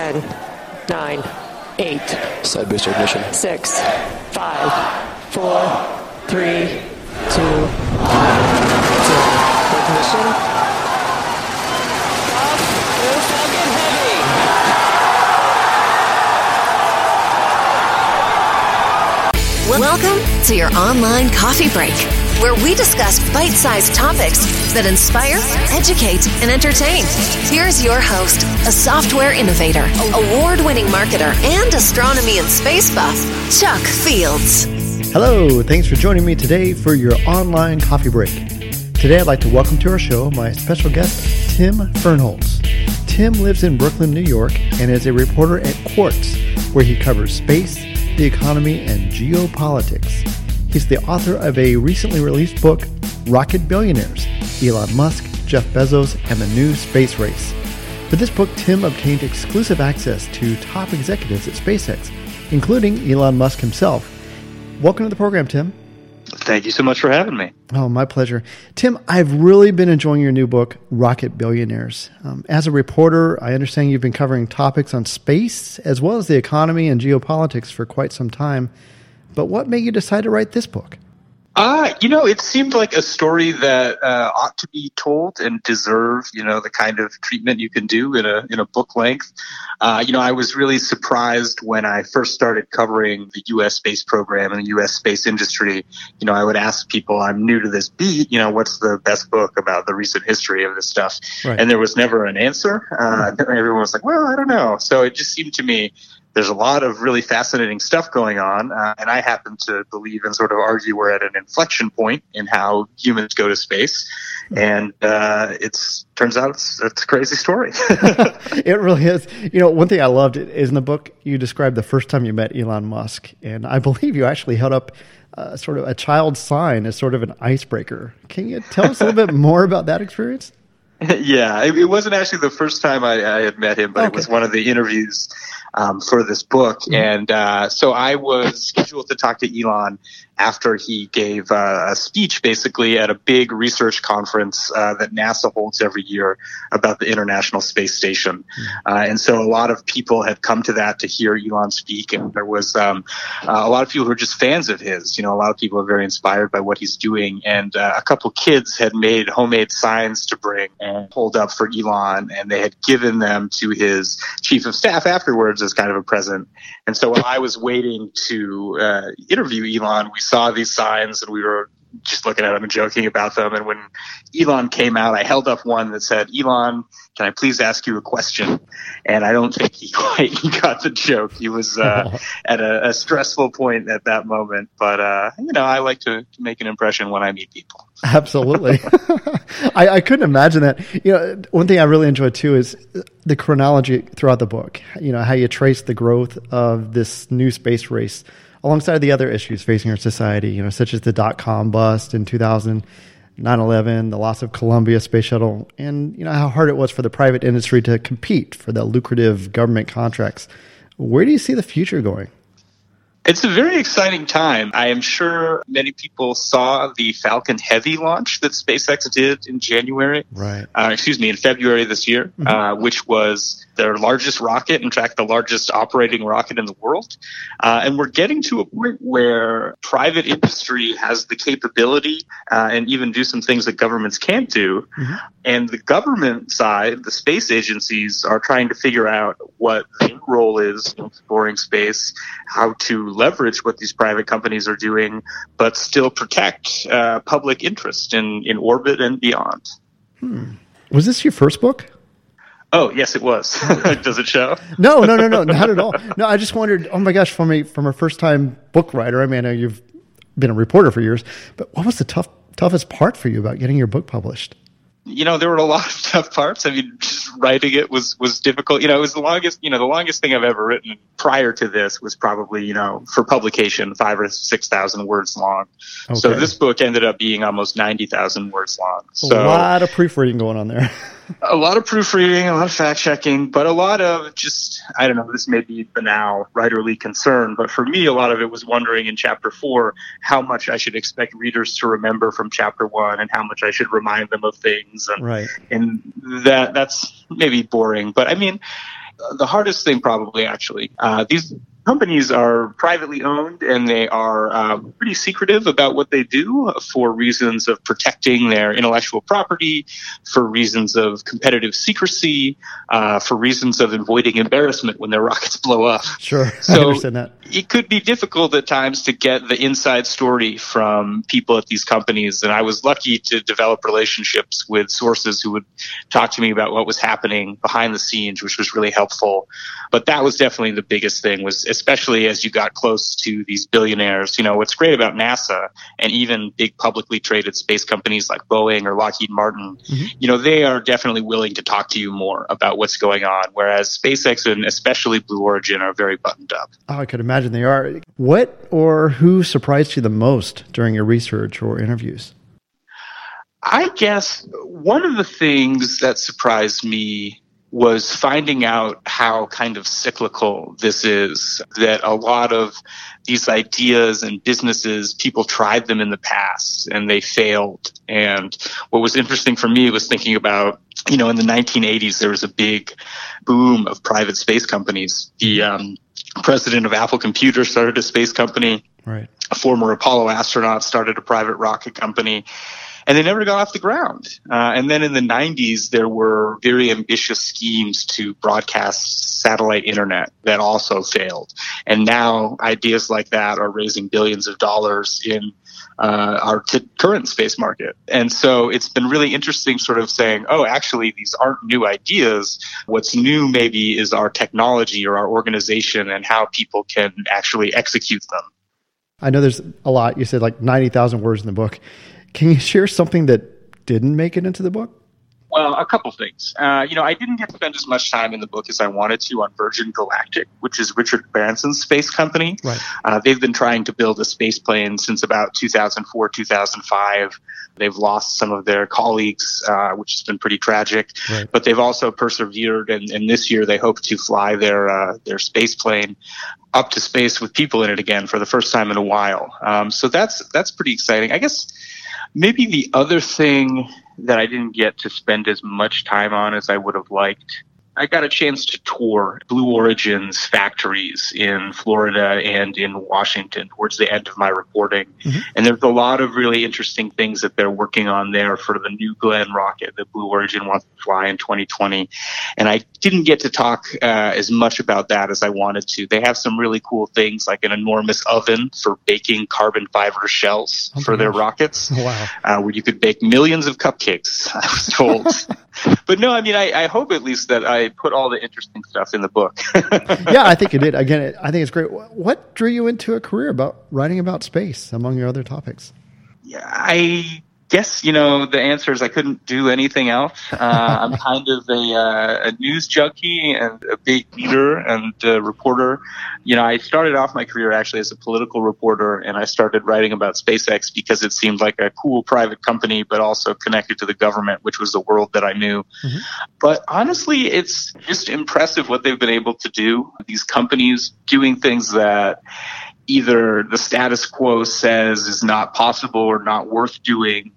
10, 9, 8, Side booster ignition. 6, 5, 4, 3, 2, 1, 0. Ignition. Welcome to your online coffee break, where we discuss bite sized topics that inspire, educate, and entertain. Here's your host, a software innovator, award winning marketer, and astronomy and space buff, Chuck Fields. Hello, thanks for joining me today for your online coffee break. Today I'd like to welcome to our show my special guest, Tim Fernholz. Tim lives in Brooklyn, New York, and is a reporter at Quartz, where he covers space, the economy, and geopolitics. He's the author of a recently released book, Rocket Billionaires Elon Musk, Jeff Bezos, and the New Space Race. For this book, Tim obtained exclusive access to top executives at SpaceX, including Elon Musk himself. Welcome to the program, Tim. Thank you so much for having me. Oh, my pleasure. Tim, I've really been enjoying your new book, Rocket Billionaires. Um, as a reporter, I understand you've been covering topics on space as well as the economy and geopolitics for quite some time. But what made you decide to write this book? Uh, you know, it seemed like a story that uh, ought to be told and deserve, you know, the kind of treatment you can do in a in a book length. Uh, you know, I was really surprised when I first started covering the U.S. space program and the U.S. space industry. You know, I would ask people, "I'm new to this beat. You know, what's the best book about the recent history of this stuff?" Right. And there was never an answer. Uh, everyone was like, "Well, I don't know." So it just seemed to me there's a lot of really fascinating stuff going on, uh, and I happen to believe and sort of argue we're at an inflection point in how humans go to space, and uh, it's turns out it's, it's a crazy story. it really is. You know, one thing I loved is in the book, you described the first time you met Elon Musk. And I believe you actually held up uh, sort of a child sign as sort of an icebreaker. Can you tell us a little bit more about that experience? yeah, it, it wasn't actually the first time I, I had met him, but it was one of the interviews um, for this book. And uh, so I was scheduled to talk to Elon after he gave uh, a speech basically at a big research conference uh, that NASA holds every year about the International Space Station. Uh, and so a lot of people had come to that to hear Elon speak, and there was um, uh, a lot of people who are just fans of his. You know, a lot of people are very inspired by what he's doing, and uh, a couple kids had made homemade signs to bring and hold up for Elon, and they had given them to his chief of staff afterwards as kind of a present. And so while I was waiting to uh, interview Elon, we saw these signs, and we were just looking at them and joking about them. And when Elon came out, I held up one that said, Elon, can I please ask you a question? And I don't think he quite he got the joke. He was uh, at a, a stressful point at that moment. But, uh, you know, I like to, to make an impression when I meet people. Absolutely. I, I couldn't imagine that. You know, one thing I really enjoyed too is the chronology throughout the book. You know, how you trace the growth of this new space race alongside the other issues facing our society, you know, such as the dot com bust in 2000, 9 11, the loss of Columbia Space Shuttle, and, you know, how hard it was for the private industry to compete for the lucrative government contracts. Where do you see the future going? It's a very exciting time. I am sure many people saw the Falcon Heavy launch that SpaceX did in January. Right. Uh, excuse me, in February this year, uh, which was their largest rocket, in fact, the largest operating rocket in the world. Uh, and we're getting to a point where private industry has the capability uh, and even do some things that governments can't do. And the government side, the space agencies, are trying to figure out what their role is in exploring space, how to leverage what these private companies are doing, but still protect uh, public interest in, in orbit and beyond. Was this your first book? Oh, yes, it was. Does it show? No, no, no, no, not at all. No, I just wondered. Oh my gosh, from a from a first time book writer. I mean, I know you've been a reporter for years, but what was the tough toughest part for you about getting your book published? you know, there were a lot of tough parts. I mean, just writing it was was difficult. You know, it was the longest. You know, the longest thing I've ever written prior to this was probably you know for publication five or six thousand words long. So this book ended up being almost ninety thousand words long. a lot of proofreading going on there. a lot of proofreading, a lot of fact checking, but a lot of just, I don't know, this may be banal writerly concern, but for me, a lot of it was wondering in chapter four how much I should expect readers to remember from chapter one and how much I should remind them of things. And, right. and that, that's maybe boring, but I mean, the hardest thing probably actually uh, these companies are privately owned and they are uh, pretty secretive about what they do for reasons of protecting their intellectual property, for reasons of competitive secrecy, uh, for reasons of avoiding embarrassment when their rockets blow up. Sure, so I understand that. It could be difficult at times to get the inside story from people at these companies, and I was lucky to develop relationships with sources who would talk to me about what was happening behind the scenes, which was really helpful. But that was definitely the biggest thing was especially as you got close to these billionaires. You know, what's great about NASA and even big publicly traded space companies like Boeing or Lockheed Martin, mm-hmm. you know, they are definitely willing to talk to you more about what's going on, whereas SpaceX and especially Blue Origin are very buttoned up. Oh, I could imagine they are. What or who surprised you the most during your research or interviews? I guess one of the things that surprised me was finding out how kind of cyclical this is, that a lot of these ideas and businesses, people tried them in the past and they failed. And what was interesting for me was thinking about, you know, in the 1980s, there was a big boom of private space companies. The um, president of Apple Computer started a space company. Right. A former Apollo astronaut started a private rocket company and they never got off the ground. Uh, and then in the 90s, there were very ambitious schemes to broadcast satellite internet that also failed. And now ideas like that are raising billions of dollars in uh, our t- current space market. And so it's been really interesting sort of saying, oh, actually, these aren't new ideas. What's new maybe is our technology or our organization and how people can actually execute them. I know there's a lot. You said like 90,000 words in the book. Can you share something that didn't make it into the book? Well, a couple things. Uh, you know, I didn't get to spend as much time in the book as I wanted to on Virgin Galactic, which is Richard Branson's space company. Right. Uh, they've been trying to build a space plane since about 2004, 2005. They've lost some of their colleagues, uh, which has been pretty tragic. Right. But they've also persevered, and, and, this year they hope to fly their uh, their space plane up to space with people in it again for the first time in a while. Um, so that's that's pretty exciting. I guess Maybe the other thing that I didn't get to spend as much time on as I would have liked I got a chance to tour Blue Origin's factories in Florida and in Washington towards the end of my reporting. Mm-hmm. And there's a lot of really interesting things that they're working on there for the New Glenn rocket that Blue Origin wants to fly in 2020. And I didn't get to talk uh, as much about that as I wanted to. They have some really cool things like an enormous oven for baking carbon fiber shells oh for their rockets. Wow. Uh, where you could bake millions of cupcakes, I was told. but no, I mean, I, I, hope at least that I put all the interesting stuff in the book. yeah, I think you did. Again, I think it's great. What drew you into a career about writing about space among your other topics? Yeah, I guess you know the answer is I couldn't do anything else. Uh, I'm kind of a, uh, a, news junkie and a big reader and reporter. You know, I started off my career actually as a political reporter, and I started writing about SpaceX because it seemed like a cool private company, but also connected to the government, which was the world that I knew. Mm-hmm. But honestly, it's just impressive what they've been able to do. These companies doing things that either the status quo says is not possible or not worth doing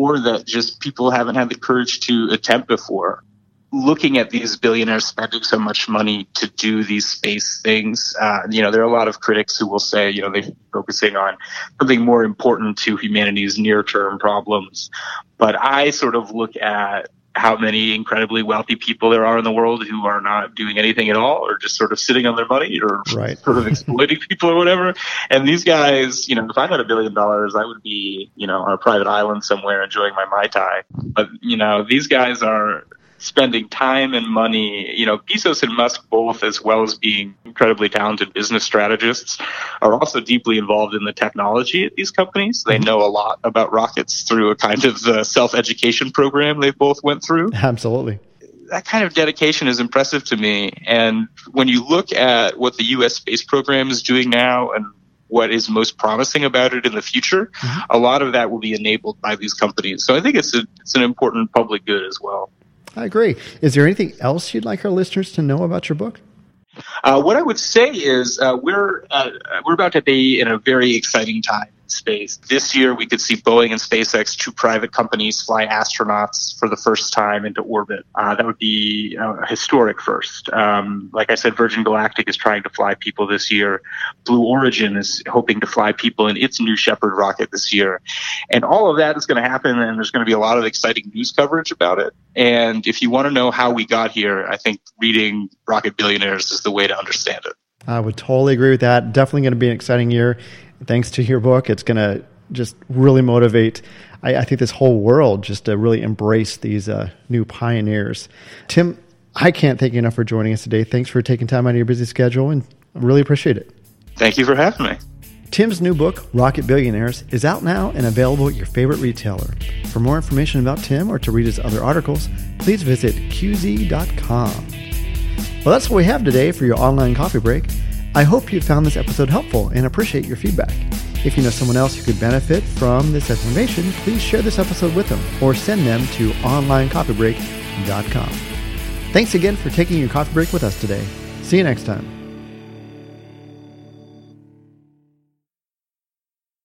or that just people haven't had the courage to attempt before. Looking at these billionaires spending so much money to do these space things, uh, you know, there are a lot of critics who will say, you know, they're focusing on something more important to humanity's near term problems. But I sort of look at how many incredibly wealthy people there are in the world who are not doing anything at all or just sort of sitting on their money or right. sort of exploiting people or whatever. And these guys, you know, if I had a billion dollars, I would be, you know, on a private island somewhere enjoying my Mai Tai. But, you know, these guys are spending time and money. You know, Bezos and Musk both, as well as being incredibly talented business strategists, are also deeply involved in the technology at these companies. They know a lot about rockets through a kind of uh, self-education program they both went through. Absolutely. That kind of dedication is impressive to me. And when you look at what the U.S. space program is doing now and what is most promising about it in the future, mm-hmm. a lot of that will be enabled by these companies. So I think it's a, it's an important public good as well. I agree. Is there anything else you'd like our listeners to know about your book? Uh, what I would say is uh, we're uh, we're about to be in a very exciting time space. This year, we could see Boeing and SpaceX, two private companies, fly astronauts for the first time into orbit. Uh, that would be uh, a historic first. Um, like I said, Virgin Galactic is trying to fly people this year. Blue Origin is hoping to fly people in its New Shepard rocket this year. And all of that is going to happen, and there's going to be a lot of exciting news coverage about it. And if you want to know how we got here, I think reading Rocket Billionaires is the way to understand it. I would totally agree with that. Definitely going to be an exciting year. Thanks to your book, it's going to just really motivate. I, I, think this whole world just to really embrace these uh, new pioneers. Tim, I can't thank you enough for joining us today. Thanks for taking time out of your busy schedule, and I really appreciate it. Thank you for having me. Tim's new book, Rocket Billionaires, is out now and available at your favorite retailer. For more information about Tim or to read his other articles, please visit qz.com. Well, that's what we have today for your online coffee break. I hope you found this episode helpful and appreciate your feedback. If you know someone else who could benefit from this information, please share this episode with them or send them to onlinecoffeebreak.com. Thanks again for taking your coffee break with us today. See you next time.